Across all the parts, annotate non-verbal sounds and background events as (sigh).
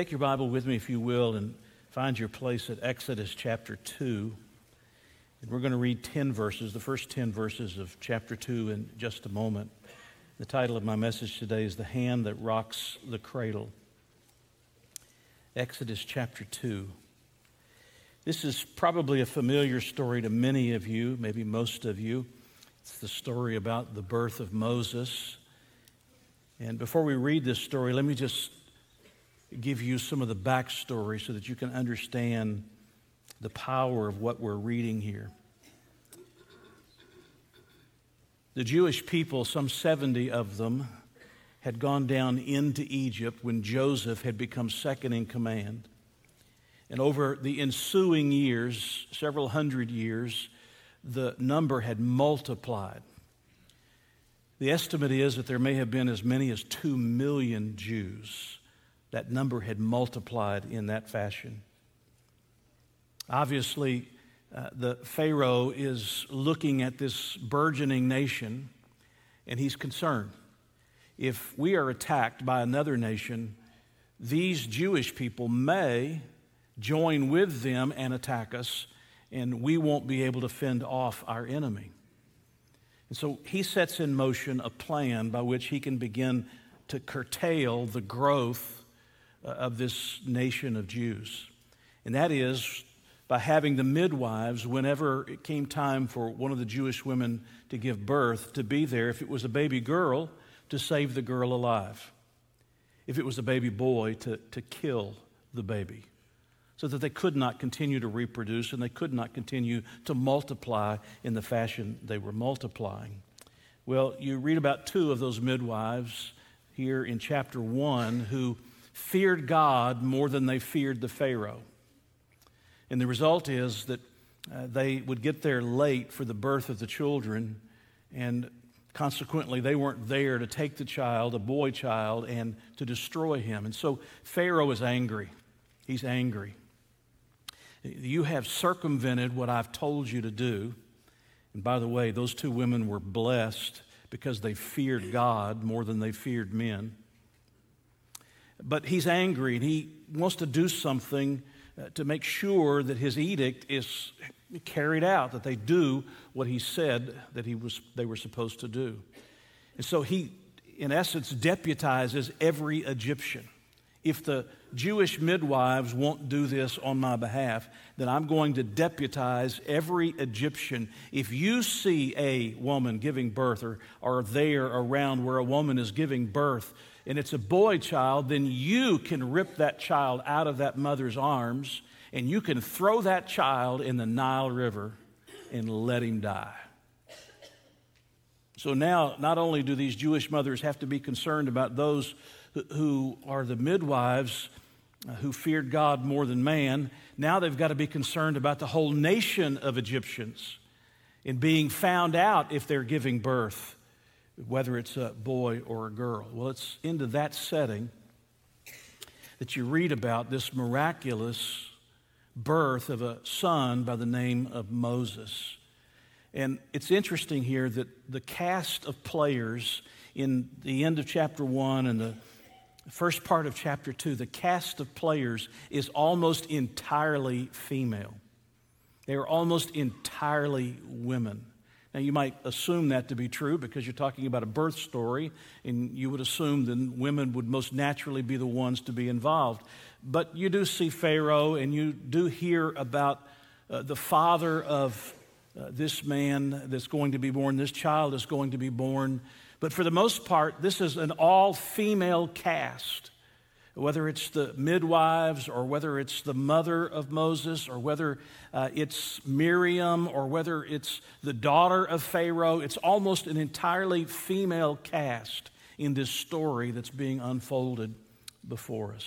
Take your Bible with me, if you will, and find your place at Exodus chapter 2. And we're going to read 10 verses, the first 10 verses of chapter 2 in just a moment. The title of my message today is The Hand That Rocks the Cradle. Exodus chapter 2. This is probably a familiar story to many of you, maybe most of you. It's the story about the birth of Moses. And before we read this story, let me just give you some of the backstory so that you can understand the power of what we're reading here. The Jewish people, some 70 of them, had gone down into Egypt when Joseph had become second in command. And over the ensuing years, several hundred years, the number had multiplied. The estimate is that there may have been as many as two million Jews that number had multiplied in that fashion. Obviously, uh, the Pharaoh is looking at this burgeoning nation and he's concerned. If we are attacked by another nation, these Jewish people may join with them and attack us, and we won't be able to fend off our enemy. And so he sets in motion a plan by which he can begin to curtail the growth Uh, of this nation of Jews. And that is by having the midwives, whenever it came time for one of the Jewish women to give birth, to be there. If it was a baby girl, to save the girl alive. If it was a baby boy, to, to kill the baby. So that they could not continue to reproduce and they could not continue to multiply in the fashion they were multiplying. Well, you read about two of those midwives here in chapter 1 who feared God more than they feared the Pharaoh. And the result is that uh, they would get there late for the birth of the children, and consequently, they weren't there to take the child, a boy child, and to destroy him. And so Pharaoh is angry. He's angry. You have circumvented what I've told you to do. And by the way, those two women were blessed because they feared God more than they feared men. But he's angry and he wants to do something uh, to make sure that his edict is carried out, that they do what he said that he was, they were supposed to do. And so he, in essence, deputizes every Egyptian. If the Jewish midwives won't do this on my behalf, then I'm going to deputize every Egyptian. If you see a woman giving birth or are there around where a woman is giving birth, and it's a boy child, then you can rip that child out of that mother's arms and you can throw that child in the Nile River and let him die. So now, not only do these Jewish mothers have to be concerned about those who are the midwives uh, who feared God more than man, now they've got to be concerned about the whole nation of Egyptians in being found out if they're giving birth whether it's a boy or a girl. Well, it's into that setting that you read about this miraculous birth of a son by the name of Moses. And it's interesting here that the cast of players in the end of chapter 1 and the first part of chapter 2, the cast of players is almost entirely female. They are almost entirely women. Now, you might assume that to be true because you're talking about a birth story, and you would assume that women would most naturally be the ones to be involved. But you do see Pharaoh, and you do hear about uh, the father of uh, this man that's going to be born, this child is going to be born. But for the most part, this is an all female cast whether it's the midwives or whether it's the mother of Moses or whether uh, it's Miriam or whether it's the daughter of Pharaoh, it's almost an entirely female cast in this story that's being unfolded before us.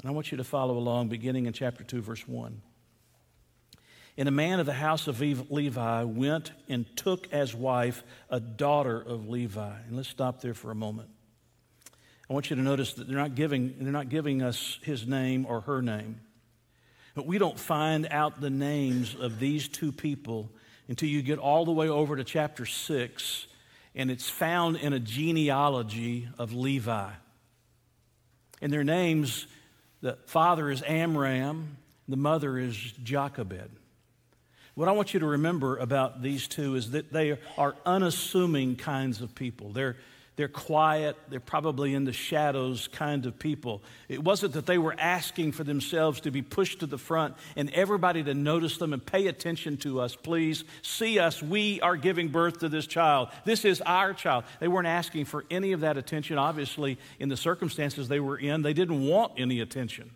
And I want you to follow along beginning in chapter 2, verse 1. And a man of the house of Levi went and took as wife a daughter of Levi. And let's stop there for a moment. I want you to notice that they're not giving, they're not giving us his name or her name. But we don't find out the names of these two people until you get all the way over to chapter 6, and it's found in a genealogy of Levi. And their names The father is Amram, the mother is Jochebed. What I want you to remember about these two is that they are unassuming kinds of people. They're, they're quiet, they're probably in the shadows kind of people. It wasn't that they were asking for themselves to be pushed to the front and everybody to notice them and pay attention to us. Please see us. We are giving birth to this child. This is our child. They weren't asking for any of that attention. Obviously, in the circumstances they were in, they didn't want any attention.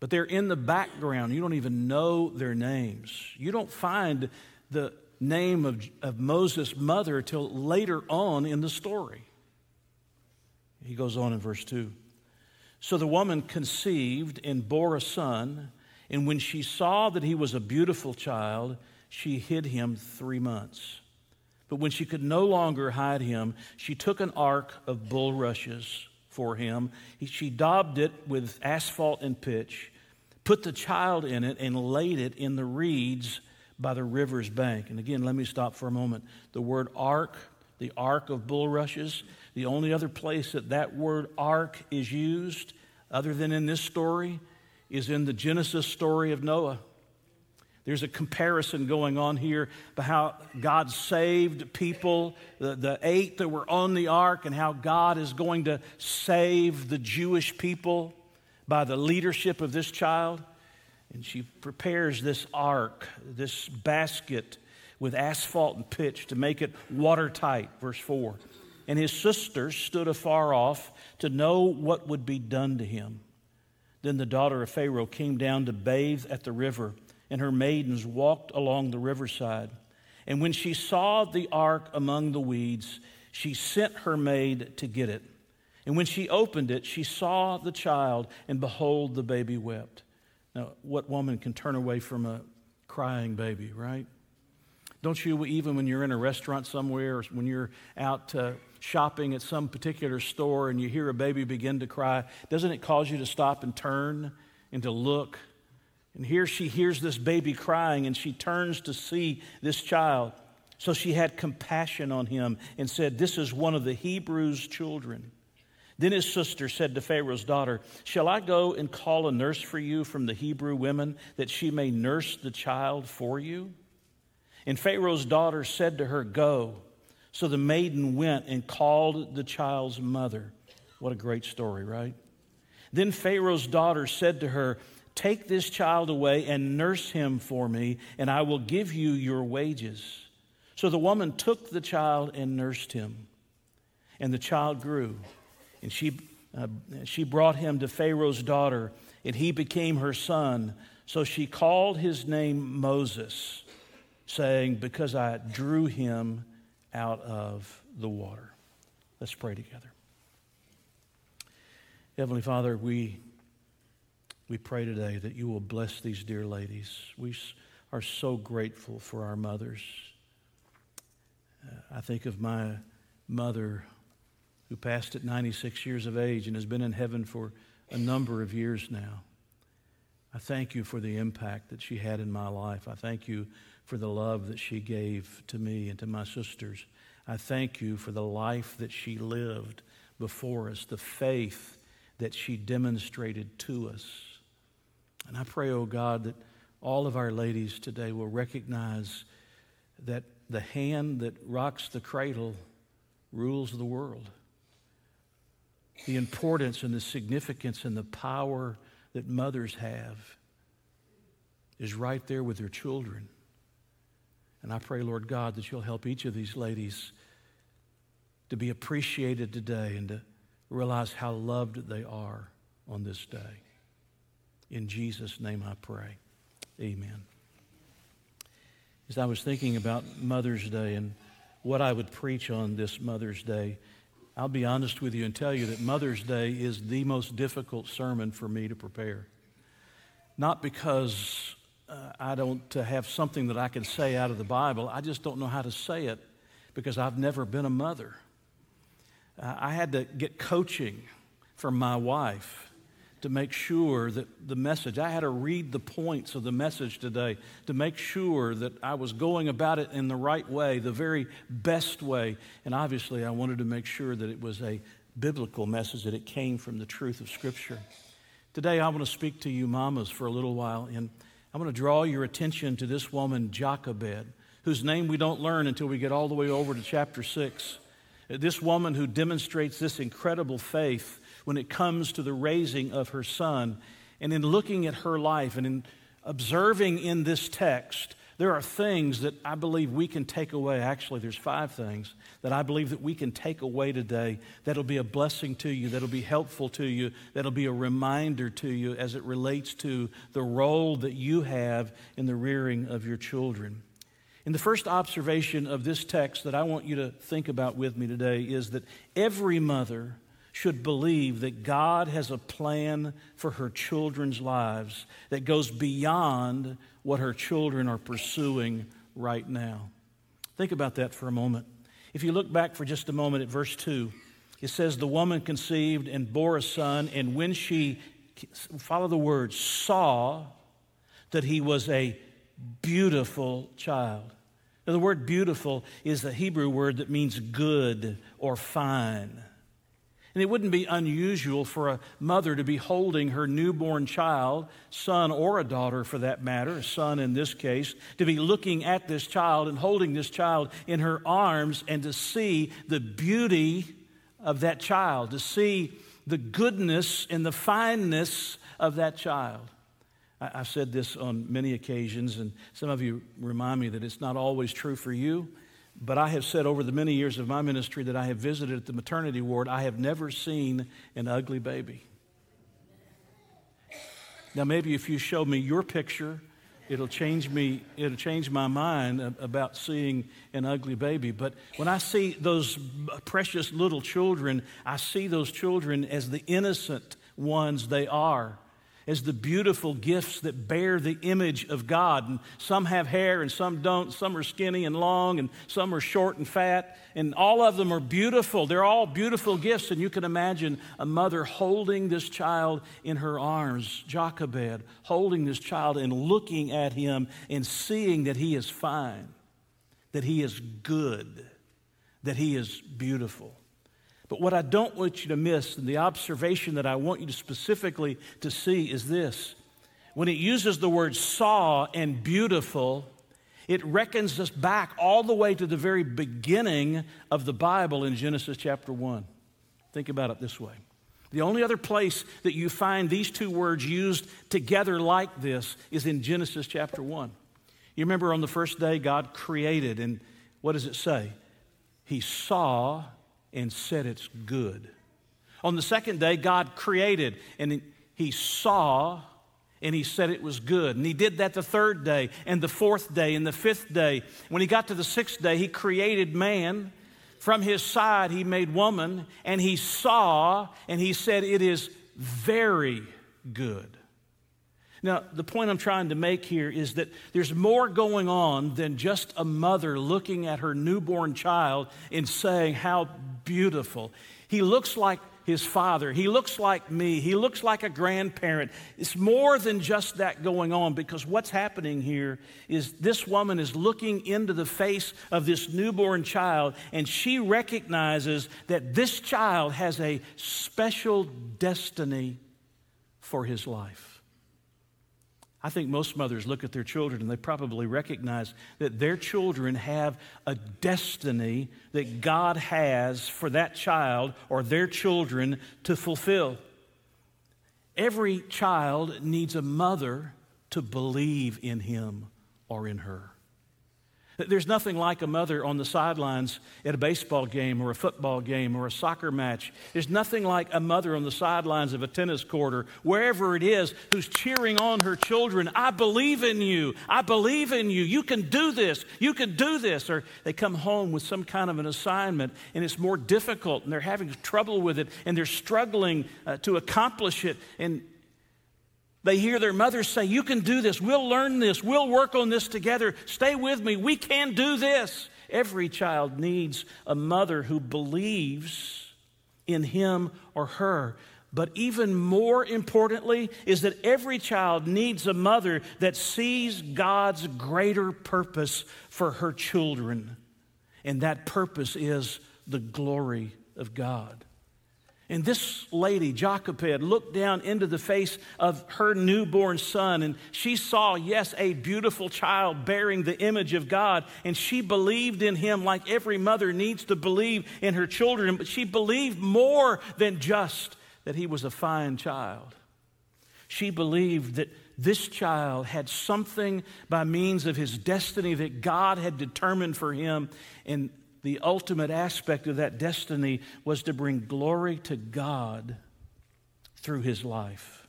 But they're in the background. You don't even know their names. You don't find the name of, of Moses' mother till later on in the story. He goes on in verse 2. So the woman conceived and bore a son, and when she saw that he was a beautiful child, she hid him three months. But when she could no longer hide him, she took an ark of bulrushes for him. She daubed it with asphalt and pitch, put the child in it, and laid it in the reeds by the river's bank. And again, let me stop for a moment. The word ark, the ark of bulrushes, the only other place that that word ark is used, other than in this story, is in the Genesis story of Noah. There's a comparison going on here about how God saved people, the, the eight that were on the ark, and how God is going to save the Jewish people by the leadership of this child. And she prepares this ark, this basket with asphalt and pitch to make it watertight, verse 4. And his sisters stood afar off to know what would be done to him. Then the daughter of Pharaoh came down to bathe at the river, and her maidens walked along the riverside. And when she saw the ark among the weeds, she sent her maid to get it. And when she opened it, she saw the child, and behold, the baby wept. Now, what woman can turn away from a crying baby, right? Don't you, even when you're in a restaurant somewhere or when you're out uh, shopping at some particular store and you hear a baby begin to cry, doesn't it cause you to stop and turn and to look? And here she hears this baby crying and she turns to see this child. So she had compassion on him and said, This is one of the Hebrews' children. Then his sister said to Pharaoh's daughter, Shall I go and call a nurse for you from the Hebrew women that she may nurse the child for you? And Pharaoh's daughter said to her, Go. So the maiden went and called the child's mother. What a great story, right? Then Pharaoh's daughter said to her, Take this child away and nurse him for me, and I will give you your wages. So the woman took the child and nursed him, and the child grew. And she, uh, she brought him to Pharaoh's daughter, and he became her son. So she called his name Moses, saying, Because I drew him out of the water. Let's pray together. Heavenly Father, we, we pray today that you will bless these dear ladies. We are so grateful for our mothers. Uh, I think of my mother who passed at 96 years of age and has been in heaven for a number of years now. I thank you for the impact that she had in my life. I thank you for the love that she gave to me and to my sisters. I thank you for the life that she lived before us, the faith that she demonstrated to us. And I pray, oh God, that all of our ladies today will recognize that the hand that rocks the cradle rules the world the importance and the significance and the power that mothers have is right there with their children. And I pray, Lord God, that you'll help each of these ladies to be appreciated today and to realize how loved they are on this day. In Jesus' name I pray. Amen. As I was thinking about Mother's Day and what I would preach on this Mother's Day, I'll be honest with you and tell you that Mother's Day is the most difficult sermon for me to prepare. Not because uh, I don't uh, have something that I can say out of the Bible, I just don't know how to say it because I've never been a mother. Uh, I had to get coaching from my wife to make sure that the message, I had to read the points of the message today to make sure that I was going about it in the right way, the very best way. And obviously, I wanted to make sure that it was a biblical message, that it came from the truth of Scripture. Today, I want to speak to you, mamas, for a little while, and I want to draw your attention to this woman, Jochebed, whose name we don't learn until we get all the way over to chapter 6. This woman who demonstrates this incredible faith when it comes to the raising of her son. And in looking at her life and in observing in this text, there are things that I believe we can take away. Actually, there's five things that I believe that we can take away today that'll be a blessing to you, that'll be helpful to you, that'll be a reminder to you as it relates to the role that you have in the rearing of your children. And the first observation of this text that I want you to think about with me today is that every mother should believe that God has a plan for her children's lives that goes beyond what her children are pursuing right now. Think about that for a moment. If you look back for just a moment at verse 2, it says, The woman conceived and bore a son, and when she, follow the word, saw that he was a beautiful child. Now, the word beautiful is the Hebrew word that means good or fine. And it wouldn't be unusual for a mother to be holding her newborn child, son or a daughter for that matter, a son in this case, to be looking at this child and holding this child in her arms and to see the beauty of that child, to see the goodness and the fineness of that child. I've said this on many occasions, and some of you remind me that it's not always true for you. But I have said over the many years of my ministry that I have visited at the maternity ward, I have never seen an ugly baby. Now, maybe if you show me your picture, it'll change me, it'll change my mind about seeing an ugly baby. But when I see those precious little children, I see those children as the innocent ones they are as the beautiful gifts that bear the image of God. And some have hair and some don't. Some are skinny and long and some are short and fat. And all of them are beautiful. They're all beautiful gifts. And you can imagine a mother holding this child in her arms, Jochebed, holding this child and looking at him and seeing that he is fine, that he is good, that he is beautiful. But what I don't want you to miss, and the observation that I want you to specifically to see is this. When it uses the word saw and beautiful, it reckons us back all the way to the very beginning of the Bible in Genesis chapter 1. Think about it this way. The only other place that you find these two words used together like this is in Genesis chapter 1. You remember on the first day, God created, and what does it say? He saw and said it's good. On the second day, God created and he saw and he said it was good. And he did that the third day and the fourth day and the fifth day. When he got to the sixth day, he created man. From his side, he made woman and he saw and he said it is very good. Now, the point I'm trying to make here is that there's more going on than just a mother looking at her newborn child and saying, How beautiful. He looks like his father. He looks like me. He looks like a grandparent. It's more than just that going on because what's happening here is this woman is looking into the face of this newborn child and she recognizes that this child has a special destiny for his life. I think most mothers look at their children and they probably recognize that their children have a destiny that God has for that child or their children to fulfill. Every child needs a mother to believe in him or in her. There's nothing like a mother on the sidelines at a baseball game or a football game or a soccer match. There's nothing like a mother on the sidelines of a tennis court or wherever it is who's cheering on her children. I believe in you. I believe in you. You can do this. You can do this. Or they come home with some kind of an assignment and it's more difficult and they're having trouble with it and they're struggling uh, to accomplish it. And they hear their mothers say, You can do this. We'll learn this. We'll work on this together. Stay with me. We can do this. Every child needs a mother who believes in him or her. But even more importantly, is that every child needs a mother that sees God's greater purpose for her children. And that purpose is the glory of God. And this lady, Jochebed, looked down into the face of her newborn son, and she saw, yes, a beautiful child bearing the image of God. And she believed in him like every mother needs to believe in her children. But she believed more than just that he was a fine child. She believed that this child had something by means of his destiny that God had determined for him. And the ultimate aspect of that destiny was to bring glory to God through his life.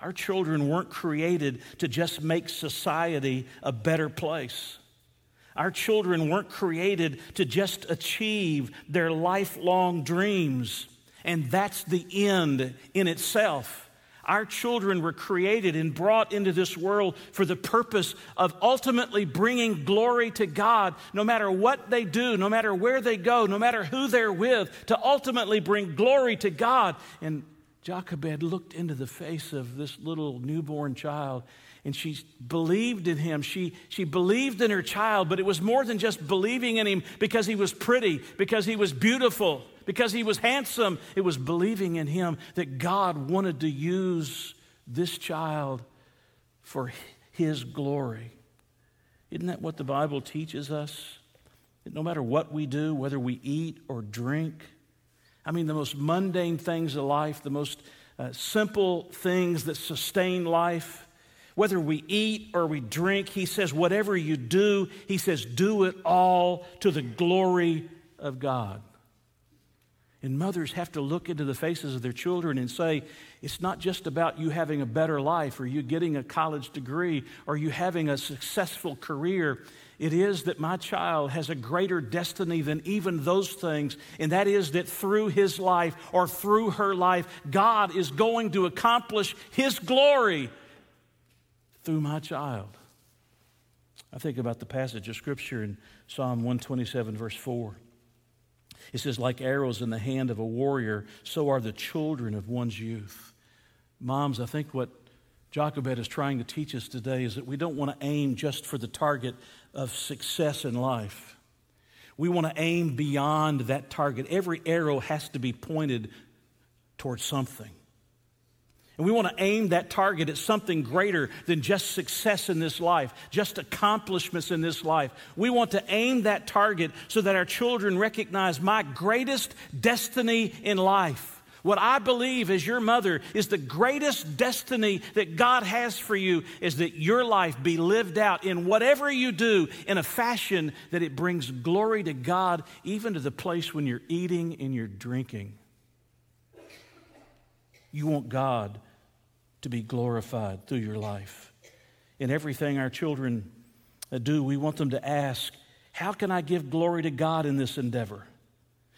Our children weren't created to just make society a better place. Our children weren't created to just achieve their lifelong dreams, and that's the end in itself. Our children were created and brought into this world for the purpose of ultimately bringing glory to God, no matter what they do, no matter where they go, no matter who they're with, to ultimately bring glory to God. And Jochebed looked into the face of this little newborn child and she believed in him. She, she believed in her child, but it was more than just believing in him because he was pretty, because he was beautiful, because he was handsome. It was believing in him that God wanted to use this child for his glory. Isn't that what the Bible teaches us? That no matter what we do, whether we eat or drink, I mean, the most mundane things of life, the most uh, simple things that sustain life, whether we eat or we drink, he says, whatever you do, he says, do it all to the glory of God. And mothers have to look into the faces of their children and say, it's not just about you having a better life or you getting a college degree or you having a successful career. It is that my child has a greater destiny than even those things, and that is that through his life or through her life, God is going to accomplish his glory through my child. I think about the passage of Scripture in Psalm 127, verse 4. It says, Like arrows in the hand of a warrior, so are the children of one's youth. Moms, I think what Jochebed is trying to teach us today is that we don't want to aim just for the target of success in life. We want to aim beyond that target. Every arrow has to be pointed towards something. And we want to aim that target at something greater than just success in this life, just accomplishments in this life. We want to aim that target so that our children recognize my greatest destiny in life. What I believe as your mother is the greatest destiny that God has for you is that your life be lived out in whatever you do in a fashion that it brings glory to God, even to the place when you're eating and you're drinking. You want God to be glorified through your life. In everything our children uh, do, we want them to ask, How can I give glory to God in this endeavor?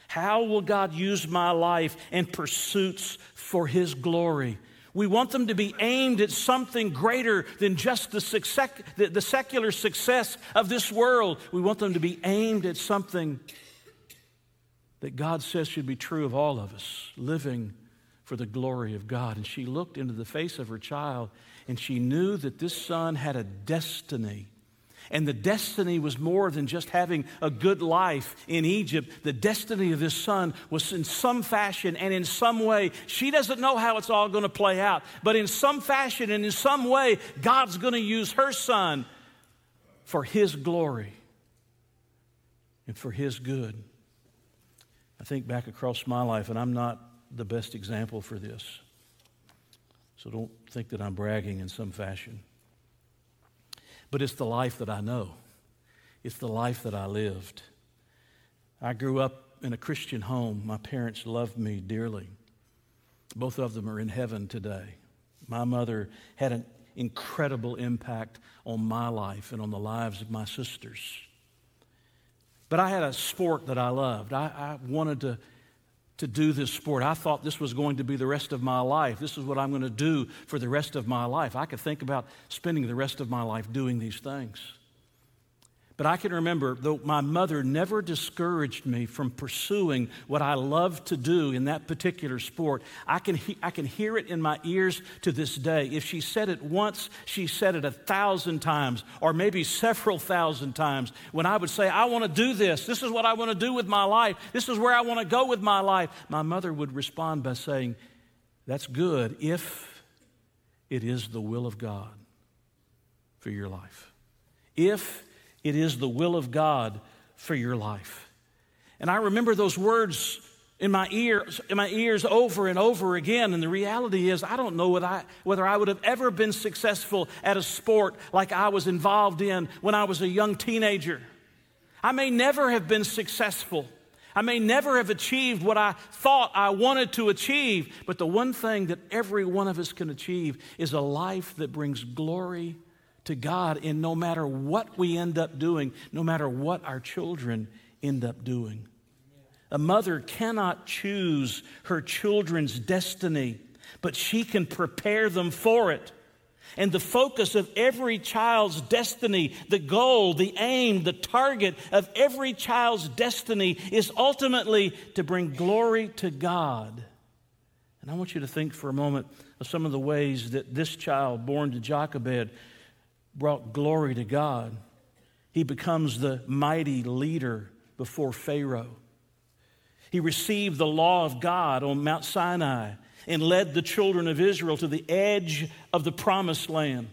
How will God use my life and pursuits for His glory? We want them to be aimed at something greater than just the, success, the, secular success of this world. We want them to be aimed at something that God says should be true of all of us living for the glory of God. And she looked into the face of her child and she knew that this son had a destiny. And the destiny was more than just having a good life in Egypt. The destiny of this son was in some fashion and in some way. She doesn't know how it's all going to play out, but in some fashion and in some way, God's going to use her son for his glory and for his good. I think back across my life, and I'm not the best example for this. So don't think that I'm bragging in some fashion. But it's the life that I know, it's the life that I lived. I grew up in a Christian home. My parents loved me dearly. Both of them are in heaven today. My mother had an incredible impact on my life and on the lives of my sisters. But I had a sport that I loved. I, I wanted to to do this sport. I thought this was going to be the rest of my life. This is what I'm going to do for the rest of my life. I could think about spending the rest of my life doing these things. But I can remember, though my mother never discouraged me from pursuing what I love to do in that particular sport, I can, he- I can hear it in my ears to this day. If she said it once, she said it a thousand times, or maybe several thousand times. When I would say, I want to do this, this is what I want to do with my life, this is where I want to go with my life, my mother would respond by saying, That's good if it is the will of God for your life. If it is the will of God for your life. And I remember those words in my ears, in my ears over and over again. And the reality is, I don't know whether I, whether I would have ever been successful at a sport like I was involved in when I was a young teenager. I may never have been successful. I may never have achieved what I thought I wanted to achieve, but the one thing that every one of us can achieve is a life that brings glory to God in no matter what we end up doing, no matter what our children end up doing. A mother cannot choose her children's destiny, but she can prepare them for it. And the focus of every child's destiny, the goal, the aim, the target of every child's destiny is ultimately to bring glory to God. And I want you to think for a moment of some of the ways that this child born to Jochebed brought glory to God. He becomes the mighty leader before Pharaoh. He received the law of God on Mount Sinai and led the children of Israel to the edge of the promised land.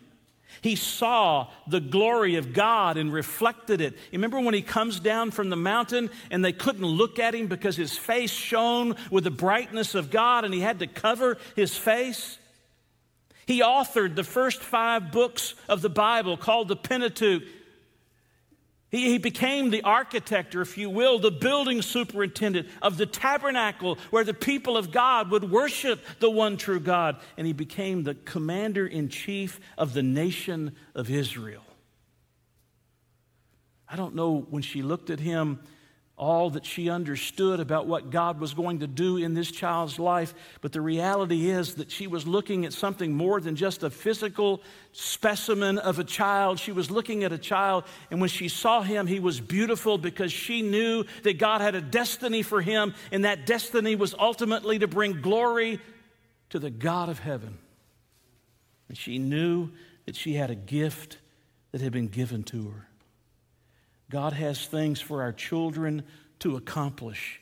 He saw the glory of God and reflected it. You remember when he comes down from the mountain and they couldn't look at him because his face shone with the brightness of God and he had to cover his face? He authored the first five books of the Bible called the Pentateuch. He, he, became the architect, or if you will, the building superintendent of the tabernacle where the people of God would worship the one true God. And he became the commander in chief of the nation of Israel. I don't know when she looked at him all that she understood about what God was going to do in this child's life. But the reality is that she was looking at something more than just a physical specimen of a child. She was looking at a child, and when she saw him, he was beautiful because she knew that God had a destiny for him, and that destiny was ultimately to bring glory to the God of heaven. And she knew that she had a gift that had been given to her. God has things for our children to accomplish.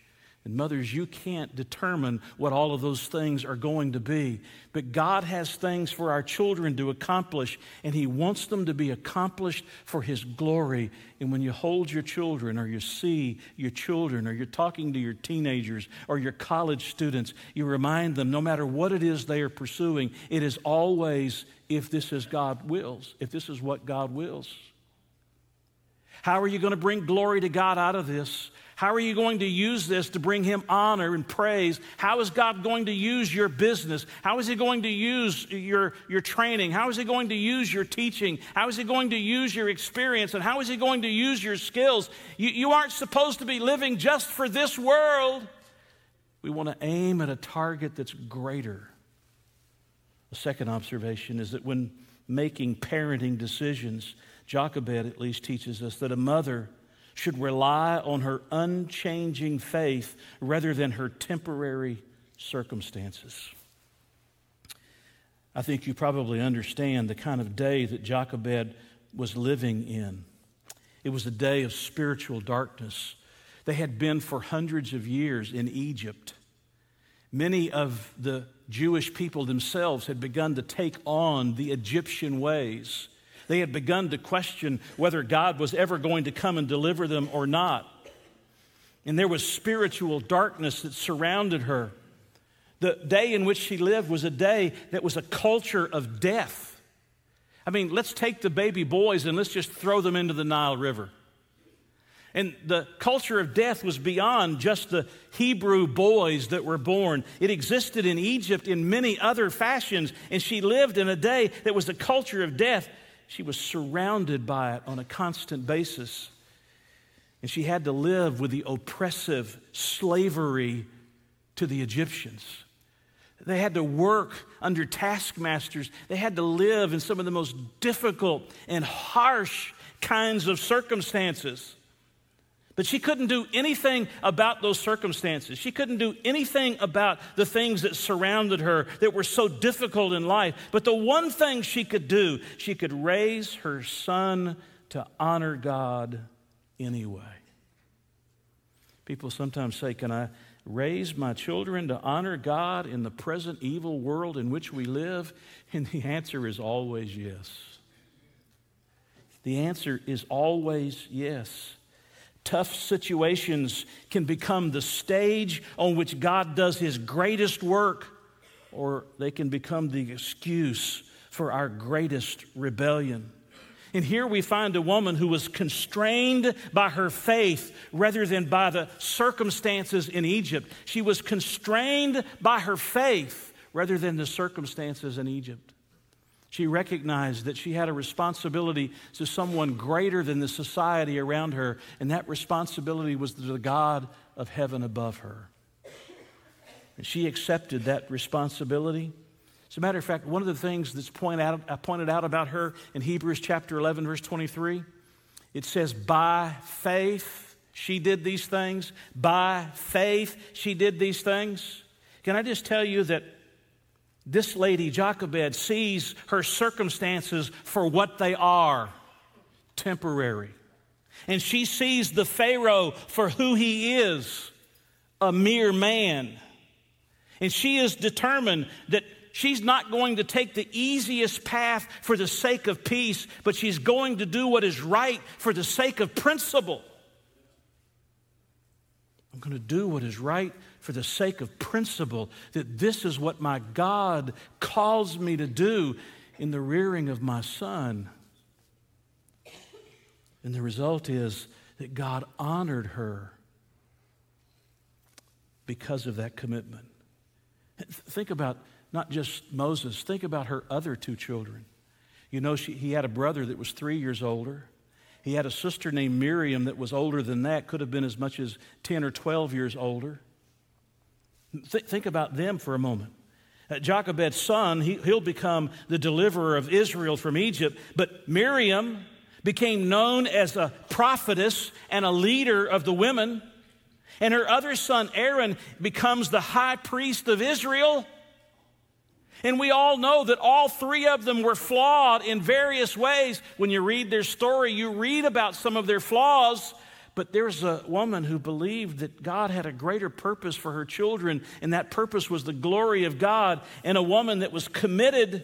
And mothers, you can't determine what all of those things are going to be. But God has things for our children to accomplish, and He wants them to be accomplished for His glory. And when you hold your children, or you see your children, or you're talking to your teenagers, or your college students, you remind them no matter what it is they are pursuing, it is always if this is God wills, if this is what God wills. How are you going to bring glory to God out of this? How are you going to use this to bring Him honor and praise? How is God going to use your business? How is He going to use your, your training? How is He going to use your teaching? How is He going to use your experience? And how is He going to use your skills? You, you aren't supposed to be living just for this world. We want to aim at a target that's greater. The second observation is that when making parenting decisions, Jochebed at least teaches us that a mother should rely on her unchanging faith rather than her temporary circumstances. I think you probably understand the kind of day that Jochebed was living in. It was a day of spiritual darkness. They had been for hundreds of years in Egypt. Many of the Jewish people themselves had begun to take on the Egyptian ways. They had begun to question whether God was ever going to come and deliver them or not. And there was spiritual darkness that surrounded her. The day in which she lived was a day that was a culture of death. I mean, let's take the baby boys and let's just throw them into the Nile River. And the culture of death was beyond just the Hebrew boys that were born. It existed in Egypt in many other fashions, and she lived in a day that was a culture of death. She was surrounded by it on a constant basis. And she had to live with the oppressive slavery to the Egyptians. They had to work under taskmasters. They had to live in some of the most difficult and harsh kinds of circumstances. But she couldn't do anything about those circumstances. She couldn't do anything about the things that surrounded her that were so difficult in life. But the one thing she could do, she could raise her son to honor God anyway. People sometimes say, Can I raise my children to honor God in the present evil world in which we live? (laughs) And the answer is always yes. The answer is always yes tough situations can become the stage on which God does his greatest work, or they can become the excuse for our greatest rebellion. And here we find a woman who was constrained by her faith rather than by the circumstances in Egypt. She was constrained by her faith rather than the circumstances in Egypt. She recognized that she had a responsibility to someone greater than the society around her, and that responsibility was to the God of heaven above her. And she accepted that responsibility. As a matter of fact, one of the things that's point out, I pointed out about her in Hebrews chapter 11, verse 23, it says, By faith she did these things. By faith she did these things. Can I just tell you that this lady, Jochebed, sees her circumstances for what they are temporary. And she sees the Pharaoh for who he is a mere man. And she is determined that she's not going to take the easiest path for the sake of peace, but she's going to do what is right for the sake of principle. I'm going to do what is right for the sake of principle, that this is what my God calls me to do in the rearing of my son. And the result is that God honored her because of that commitment. Think about not just Moses, think about her other two children. You know, she, he had a brother that was three years older. He had a sister named Miriam that was older than that, could have been as much as 10 or 12 years older. Th- think about them for a moment. Uh, Jochebed's son, he, he'll become the deliverer of Israel from Egypt, but Miriam became known as a prophetess and a leader of the women. And her other son, Aaron, becomes the high priest of Israel. And we all know that all three of them were flawed in various ways. When you read their story, you read about some of their flaws, but there's a woman who believed that God had a greater purpose for her children, and that purpose was the glory of God, and a woman that was committed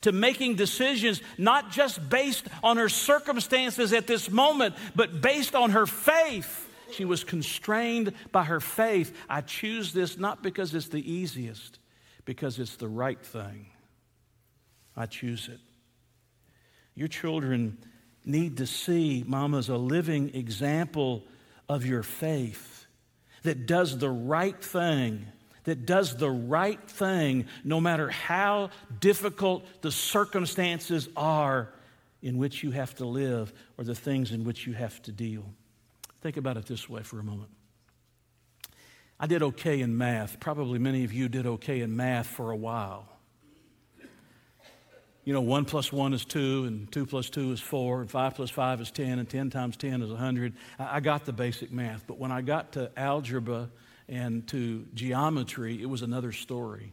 to making decisions not just based on her circumstances at this moment, but based on her faith. She was constrained by her faith. I choose this not because it's the easiest, because it's the right thing. I choose it. Your children need to see mamas, a living example of your faith that does the right thing, that does the right thing no matter how difficult the circumstances are in which you have to live or the things in which you have to deal. Think about it this way for a moment. I did okay in math. Probably many of you did okay in math for a while you know, 1 plus 1 is 2, and 2 plus 2 is 4, and 5 plus 5 is 10, and 10 times 10 is 100. I got the basic math. But when I got to algebra and to geometry, it was another story.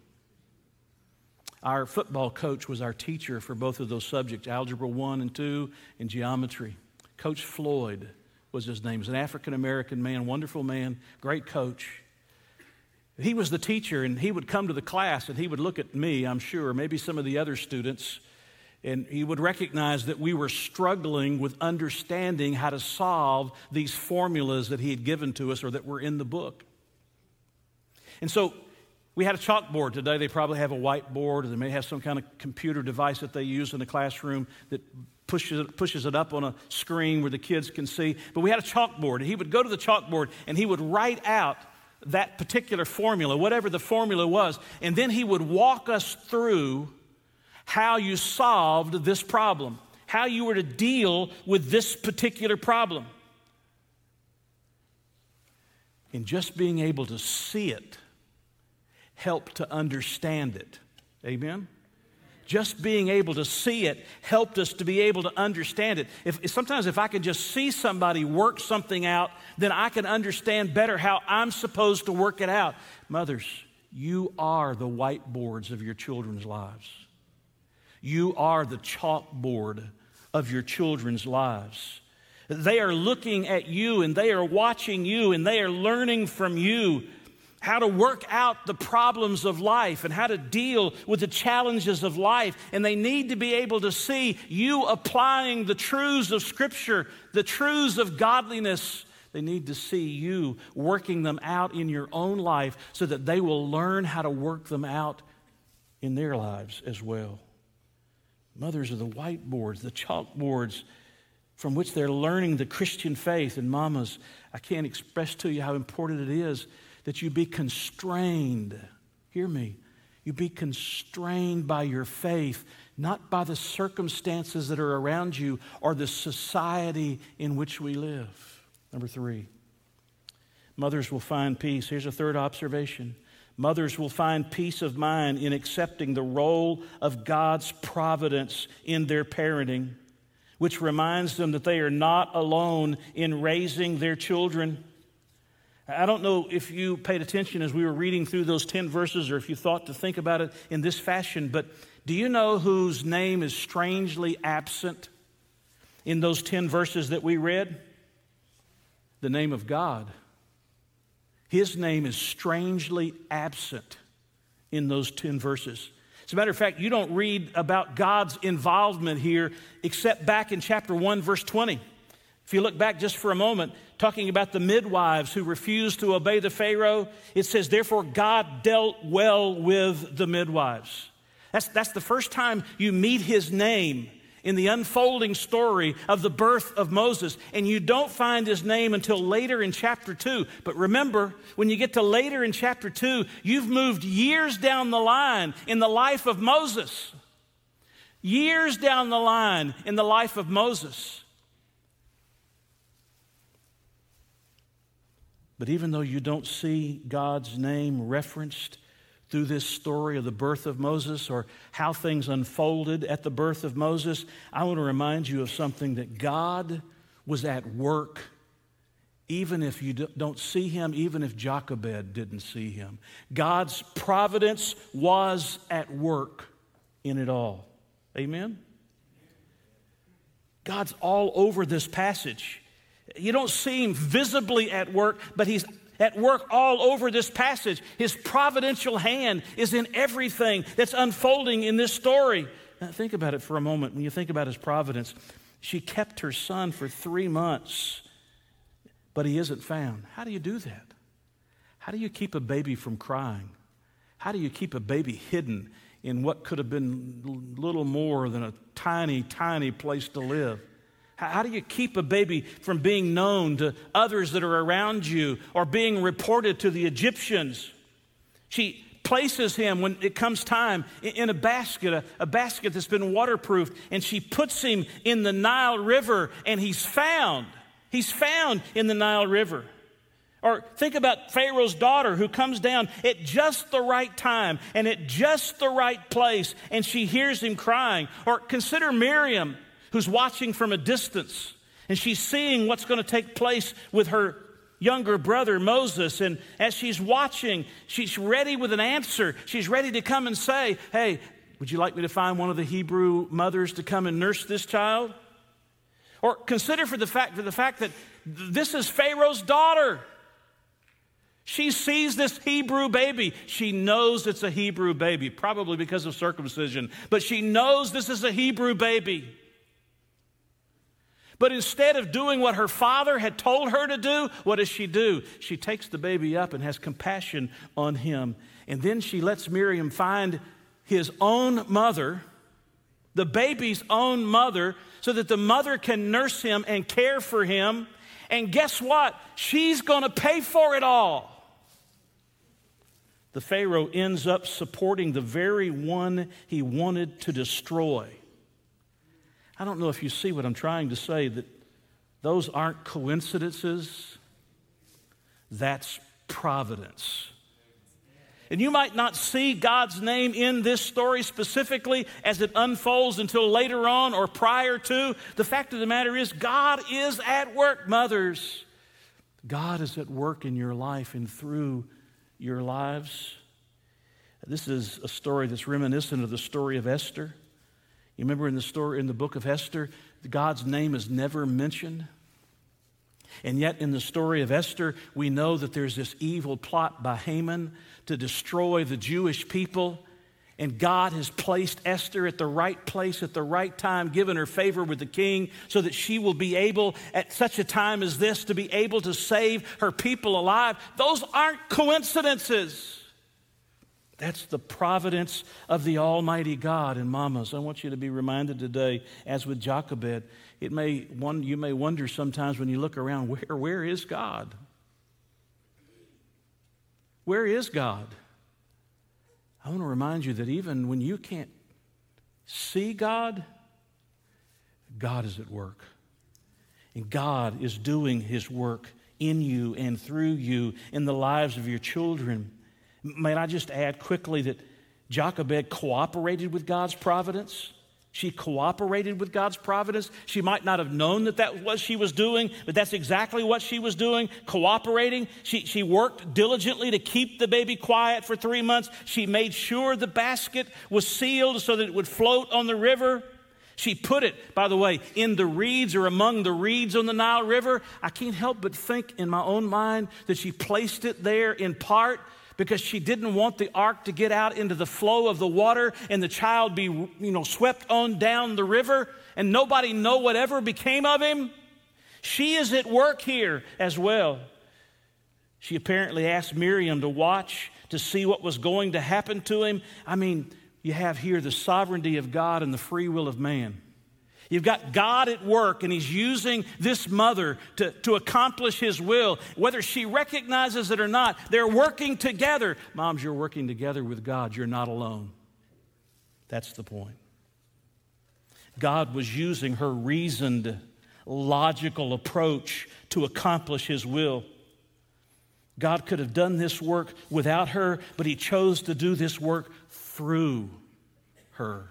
Our football coach was our teacher for both of those subjects, Algebra 1 and 2, and geometry. Coach Floyd was his name. He was an African American man, wonderful man, great coach. He was the teacher, and he would come to the class and he would look at me, I'm sure, maybe some of the other students, and he would recognize that we were struggling with understanding how to solve these formulas that he had given to us or that were in the book. And so we had a chalkboard today. They probably have a whiteboard, or they may have some kind of computer device that they use in the classroom that pushes it, pushes it up on a screen where the kids can see. But we had a chalkboard, and he would go to the chalkboard and he would write out that particular formula, whatever the formula was, and then he would walk us through how you solved this problem, how you were to deal with this particular problem. And just being able to see it helped to understand it. Amen? Just being able to see it helped us to be able to understand it. If, sometimes, if I can just see somebody work something out, then I can understand better how I'm supposed to work it out. Mothers, you are the whiteboards of your children's lives. You are the chalkboard of your children's lives. They are looking at you and they are watching you and they are learning from you how to work out the problems of life and how to deal with the challenges of life. And they need to be able to see you applying the truths of Scripture, the truths of godliness. They need to see you working them out in your own life so that they will learn how to work them out in their lives as well. Mothers are the whiteboards, the chalkboards from which they're learning the Christian faith. And mamas, I can't express to you how important it is that you be constrained. Hear me. You be constrained by your faith, not by the circumstances that are around you or the society in which we live. Number three, mothers will find peace. Here's a third observation mothers will find peace of mind in accepting the role of God's providence in their parenting, which reminds them that they are not alone in raising their children. I don't know if you paid attention as we were reading through those 10 verses or if you thought to think about it in this fashion, but do you know whose name is strangely absent in those 10 verses that we read? The name of God. His name is strangely absent in those 10 verses. As a matter of fact, you don't read about God's involvement here except back in chapter 1, verse 20. If you look back just for a moment, talking about the midwives who refused to obey the Pharaoh, it says, Therefore, God dealt well with the midwives. That's, that's the first time you meet his name in the unfolding story of the birth of Moses. And you don't find his name until later in chapter 2. But remember, when you get to later in chapter 2, you've moved years down the line in the life of Moses. Years down the line in the life of Moses. But even though you don't see God's name referenced through this story of the birth of Moses or how things unfolded at the birth of Moses, I want to remind you of something that God was at work even if you don't see him, even if Jochebed didn't see him. God's providence was at work in it all. Amen? God's all over this passage. You don't see him visibly at work, but he's at work all over this passage. His providential hand is in everything that's unfolding in this story. Now, think about it for a moment. When you think about his providence, she kept her son for three months, but he isn't found. How do you do that? How do you keep a baby from crying? How do you keep a baby hidden in what could have been little more than a tiny, tiny place to live? How do you keep a baby from being known to others that are around you or being reported to the Egyptians? She places him when it comes time in a basket, a, a, basket that's been waterproofed, and she puts him in the Nile River, and he's found. He's found in the Nile River. Or think about Pharaoh's daughter who comes down at just the right time and at just the right place, and she hears him crying. Or consider Miriam who's watching from a distance and she's seeing what's going to take place with her younger brother Moses. And as she's watching, she's ready with an answer. She's ready to come and say, Hey, would you like me to find one of the Hebrew mothers to come and nurse this child? Or consider for the fact, for the fact that this is Pharaoh's daughter. She sees this Hebrew baby. She knows it's a Hebrew baby, probably because of circumcision, but she knows this is a Hebrew baby. But instead of doing what her father had told her to do, what does she do? She takes the baby up and has compassion on him. And then she lets Miriam find his own mother, the baby's own mother, so that the mother can nurse him and care for him. And guess what? She's going to pay for it all. The Pharaoh ends up supporting the very one he wanted to destroy. I don't know if you see what I'm trying to say, that those aren't coincidences, that's providence. And you might not see God's name in this story specifically as it unfolds until later on or prior to. The fact of the matter is, God is at work, mothers. God is at work in your life and through your lives. This is a story that's reminiscent of the story of Esther. You remember in the story in the book of Esther, God's name is never mentioned. And yet, in the story of Esther, we know that there's this evil plot by Haman to destroy the Jewish people. And God has placed Esther at the right place at the right time, given her favor with the king, so that she will be able, at such a time as this, to be able to save her people alive. Those aren't coincidences. That's the providence of the Almighty God. And mamas, I want you to be reminded today, as with Jochebed, it may one, you may wonder sometimes when you look around, where, where is God? Where is God? I want to remind you that even when you can't see God, God is at work. And God is doing His work in you and through you in the lives of your children. May I just add quickly that Jochebed cooperated with God's providence? She cooperated with God's providence. She might not have known that that was what she was doing, but that's exactly what she was doing, cooperating. She, she worked diligently to keep the baby quiet for three months. She made sure the basket was sealed so that it would float on the river. She put it, by the way, in the reeds or among the reeds on the Nile River. I can't help but think in my own mind that she placed it there in part because she didn't want the ark to get out into the flow of the water and the child be, you know, swept on down the river and nobody know whatever became of him. She is at work here as well. She apparently asked Miriam to watch to see what was going to happen to him. I mean, you have here the sovereignty of God and the free will of man. You've got God at work, and He's using this mother to, to accomplish His will. Whether she recognizes it or not, they're working together. Moms, you're working together with God. You're not alone. That's the point. God was using her reasoned, logical approach to accomplish His will. God could have done this work without her, but He chose to do this work through her.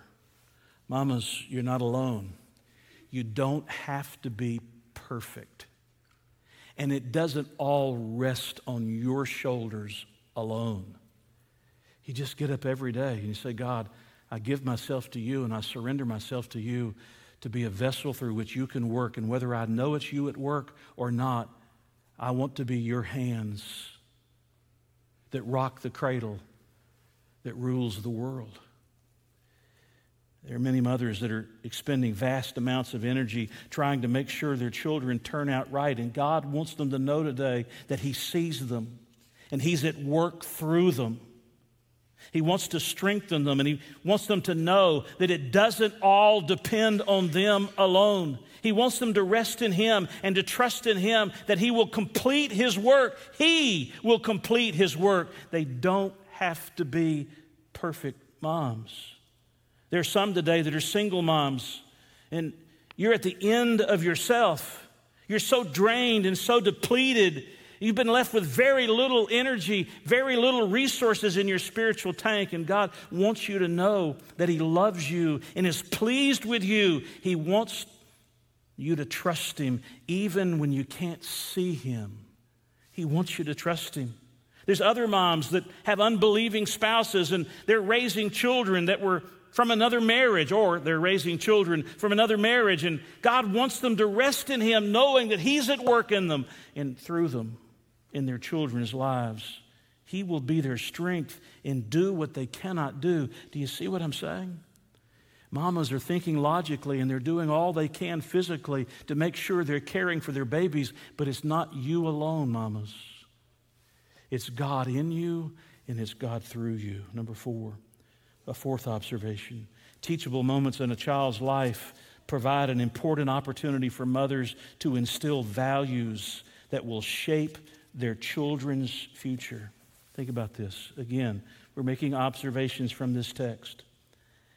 Mamas, you're not alone. You don't have to be perfect. And it doesn't all rest on your shoulders alone. You just get up every day and you say, God, I give myself to you and I surrender myself to you to be a vessel through which you can work. And whether I know it's you at work or not, I want to be your hands that rock the cradle that rules the world. There are many mothers that are expending vast amounts of energy trying to make sure their children turn out right. And God wants them to know today that He sees them and He's at work through them. He wants to strengthen them and He wants them to know that it doesn't all depend on them alone. He wants them to rest in Him and to trust in Him that He will complete His work. He will complete His work. They don't have to be perfect moms. There's some today that are single moms, and you're at the end of yourself. You're so drained and so depleted. You've been left with very little energy, very little resources in your spiritual tank, and God wants you to know that He loves you and is pleased with you. He wants you to trust Him even when you can't see Him. He wants you to trust Him. There's other moms that have unbelieving spouses and they're raising children that were from another marriage, or they're raising children from another marriage, and God wants them to rest in Him, knowing that He's at work in them and through them in their children's lives. He will be their strength and do what they cannot do. Do you see what I'm saying? Mamas are thinking logically and they're doing all they can physically to make sure they're caring for their babies, but it's not you alone, mamas. It's God in you and it's God through you. Number four. A fourth observation teachable moments in a child's life provide an important opportunity for mothers to instill values that will shape their children's future. Think about this. Again, we're making observations from this text.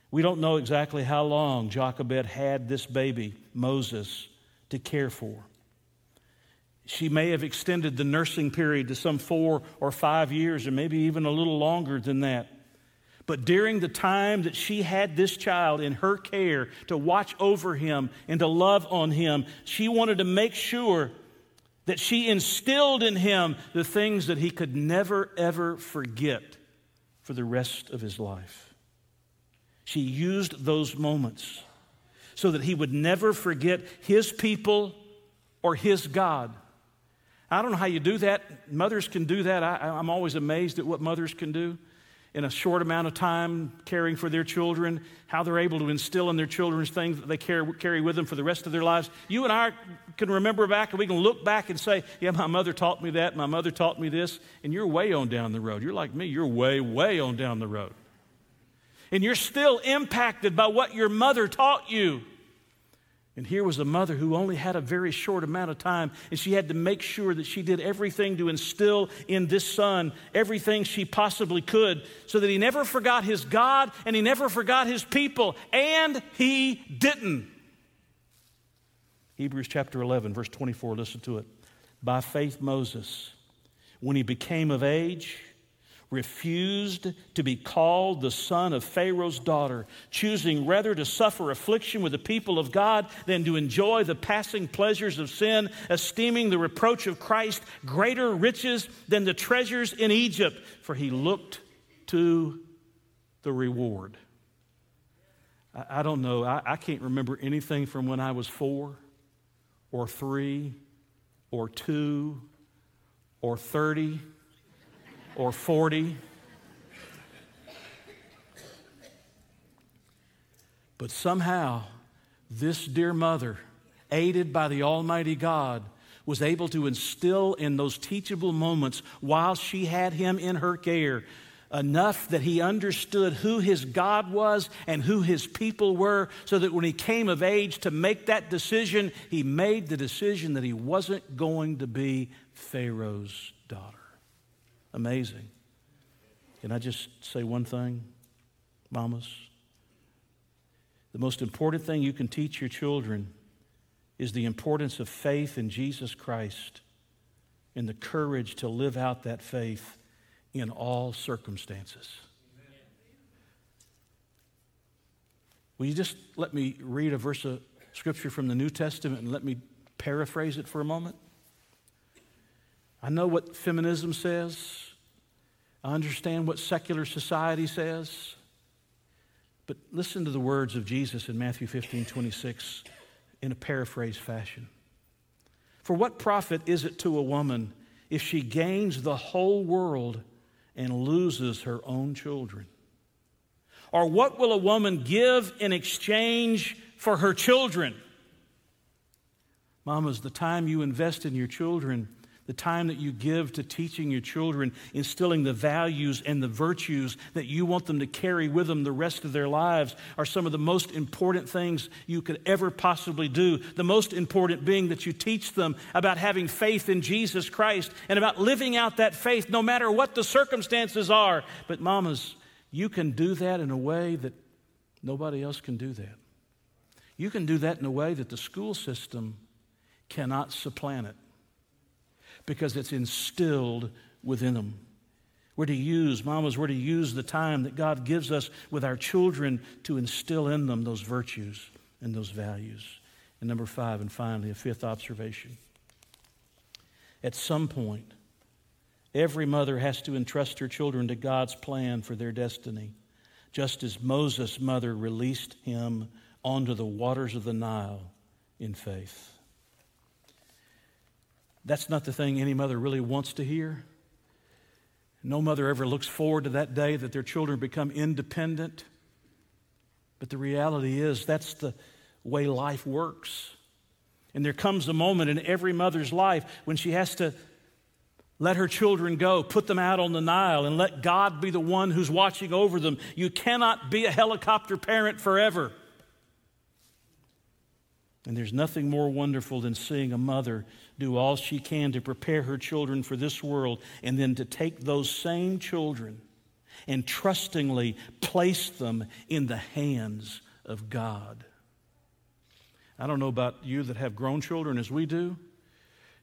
We don't know exactly how long Jochebed had this baby, Moses, to care for. She may have extended the nursing period to some four or five years, or maybe even a little longer than that. But during the time that she had this child in her care to watch over him and to love on him, she wanted to make sure that she instilled in him the things that he could never, ever forget for the rest of his life. She used those moments so that he would never forget his people or his God. I don't know how you do that. Mothers can do that. I, am always amazed at what mothers can do in a short amount of time caring for their children, how they're able to instill in their children's things that they carry, carry with them for the rest of their lives. You and I can remember back and we can look back and say, Yeah, my mother taught me that, my mother taught me this, and you're way on down the road. You're like me, you're way, way on down the road. And you're still impacted by what your mother taught you. And here was a mother who only had a very short amount of time, and she had to make sure that she did everything to instill in this son everything she possibly could so that he never forgot his God and he never forgot his people, and he didn't. Hebrews chapter 11, verse 24, listen to it. By faith, Moses, when he became of age, refused to be called the son of Pharaoh's daughter, choosing rather to suffer affliction with the people of God than to enjoy the passing pleasures of sin, esteeming the reproach of Christ greater riches than the treasures in Egypt, for he looked to the reward. I, I don't know, I, I can't remember anything from when I was four or three or two or 30 or 40. But somehow, this dear mother, aided by the Almighty God, was able to instill in those teachable moments while she had him in her care enough that he understood who his God was and who his people were, so that when he came of age to make that decision, he made the decision that he wasn't going to be Pharaoh's daughter. Amazing. Can I just say one thing, mamas? The most important thing you can teach your children is the importance of faith in Jesus Christ and the courage to live out that faith in all circumstances. Will you just let me read a verse of scripture from the New Testament and let me paraphrase it for a moment? I know what feminism says. I understand what secular society says. But listen to the words of Jesus in Matthew 15 26 in a paraphrase fashion. For what profit is it to a woman if she gains the whole world and loses her own children? Or what will a woman give in exchange for her children? Mamas, the time you invest in your children the time that you give to teaching your children, instilling the values and the virtues that you want them to carry with them the rest of their lives, are some of the most important things you could ever possibly do. The most important being that you teach them about having faith in Jesus Christ and about living out that faith no matter what the circumstances are. But, mamas, you can do that in a way that nobody else can do that. You can do that in a way that the school system cannot supplant it because it's instilled within them. We're to use, mamas, we're to use the time that God gives us with our children to instill in them those virtues and those values. And number five, and finally, a fifth observation. At some point, every mother has to entrust her children to God's plan for their destiny, just as Moses' mother released him onto the waters of the Nile in faith. That's not the thing any mother really wants to hear. No mother ever looks forward to that day that their children become independent. But the reality is, that's the way life works. And there comes a moment in every mother's life when she has to let her children go, put them out on the Nile, and let God be the one who's watching over them. You cannot be a helicopter parent forever. And there's nothing more wonderful than seeing a mother do all she can to prepare her children for this world and then to take those same children and trustingly place them in the hands of God. I don't know about you that have grown children as we do.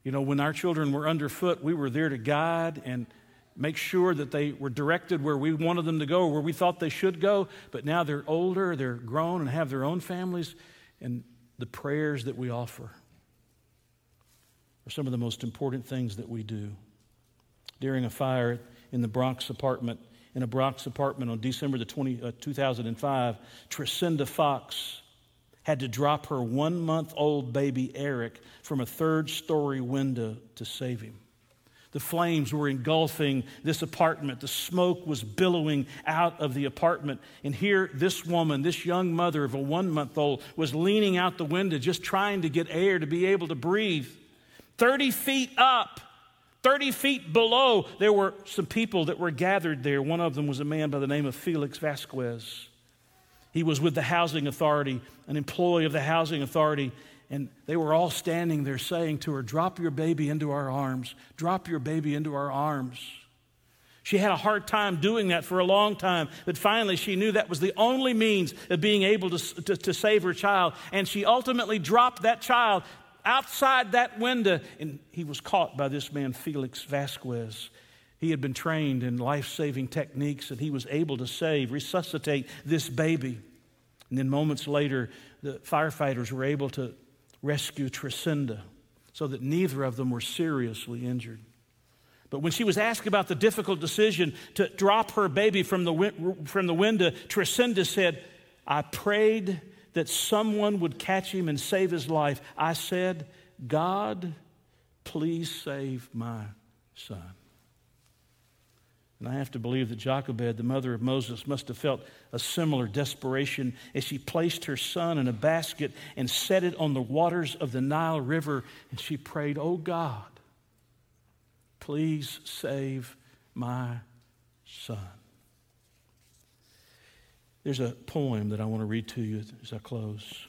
You know, when our children were underfoot, we were there to guide and make sure that they were directed where we wanted them to go, where we thought they should go. But now they're older, they're grown, and have their own families. And the prayers that we offer are some of the most important things that we do. During a fire in the Bronx apartment, in a Bronx apartment on December the 20, uh, 2005, Tricinda Fox had to drop her one month old baby Eric from a third story window to save him. The flames were engulfing this apartment. The smoke was billowing out of the apartment. And here, this woman, this young mother of a one month old, was leaning out the window, just trying to get air to be able to breathe. 30 feet up, 30 feet below, there were some people that were gathered there. One of them was a man by the name of Felix Vasquez. He was with the housing authority, an employee of the housing authority, and they were all standing there saying to her, Drop your baby into our arms. Drop your baby into our arms. She had a hard time doing that for a long time, but finally she knew that was the only means of being able to, to, to, save her child. And she ultimately dropped that child outside that window, and he was caught by this man, Felix Vasquez. He had been trained in life saving techniques, and he was able to save, resuscitate this baby. And then moments later, the firefighters were able to rescue Tricinda so that neither of them were seriously injured. But when she was asked about the difficult decision to drop her baby from the, from the window, Tricinda said, I prayed that someone would catch him and save his life. I said, God, please save my son. And I have to believe that Jochebed, the mother of Moses, must have felt a similar desperation as she placed her son in a basket and set it on the waters of the Nile River. And she prayed, Oh God, please save my son. There's a poem that I want to read to you as I close.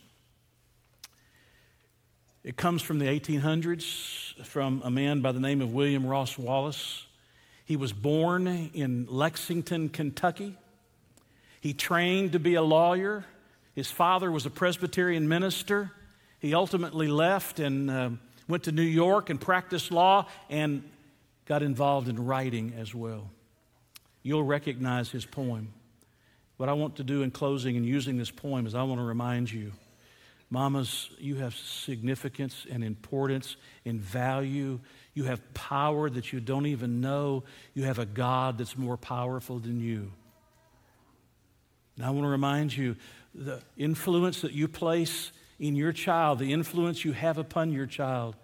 It comes from the 1800s from a man by the name of William Ross Wallace. He was born in Lexington, Kentucky. He trained to be a lawyer. His father was a Presbyterian minister. He ultimately left and uh, went to New York and practiced law and got involved in writing as well. You'll recognize his poem. What I want to do in closing and using this poem is I want to remind you Mamas, you have significance and importance and value. You have power that you don't even know. You have a God that's more powerful than you. And I want to remind you the influence that you place in your child, the influence you have upon your child,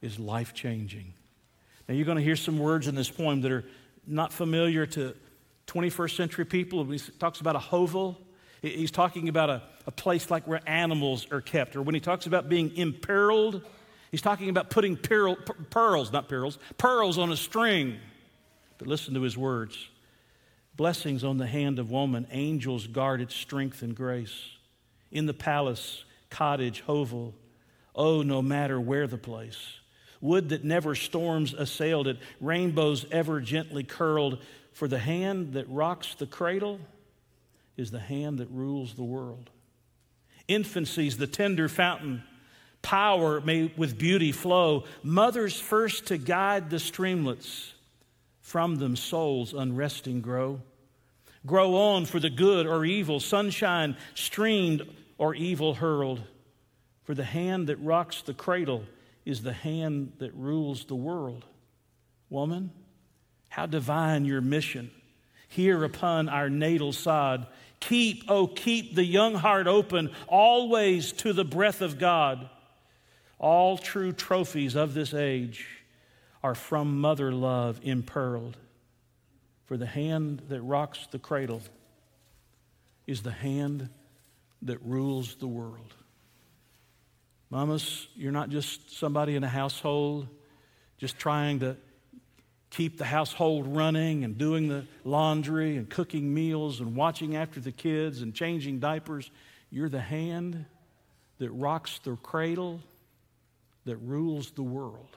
is life changing. Now, you're going to hear some words in this poem that are not familiar to 21st century people. He talks about a hovel. He's talking about a, a place like where animals are kept. Or when he talks about being impearled, he's talking about putting pearl, pearls, not pearls, pearls on a string. But listen to his words Blessings on the hand of woman, angels guard its strength and grace. In the palace, cottage, hovel, oh, no matter where the place. Would that never storms assailed it, rainbows ever gently curled, for the hand that rocks the cradle is the hand that rules the world. Infancy's the tender fountain. Power may with beauty flow. Mothers first to guide the streamlets. From them souls unresting grow. Grow on for the good or evil, sunshine streamed or evil hurled. For the hand that rocks the cradle is the hand that rules the world. Woman, how divine your mission here upon our natal sod Keep, oh, keep the young heart open always to the breath of God. All true trophies of this age are from mother love impearled. For the hand that rocks the cradle is the hand that rules the world. Mamas, you're not just somebody in a household just trying to keep the household running and doing the laundry and cooking meals and watching after the kids and changing diapers. You're the hand that rocks the cradle that rules the world.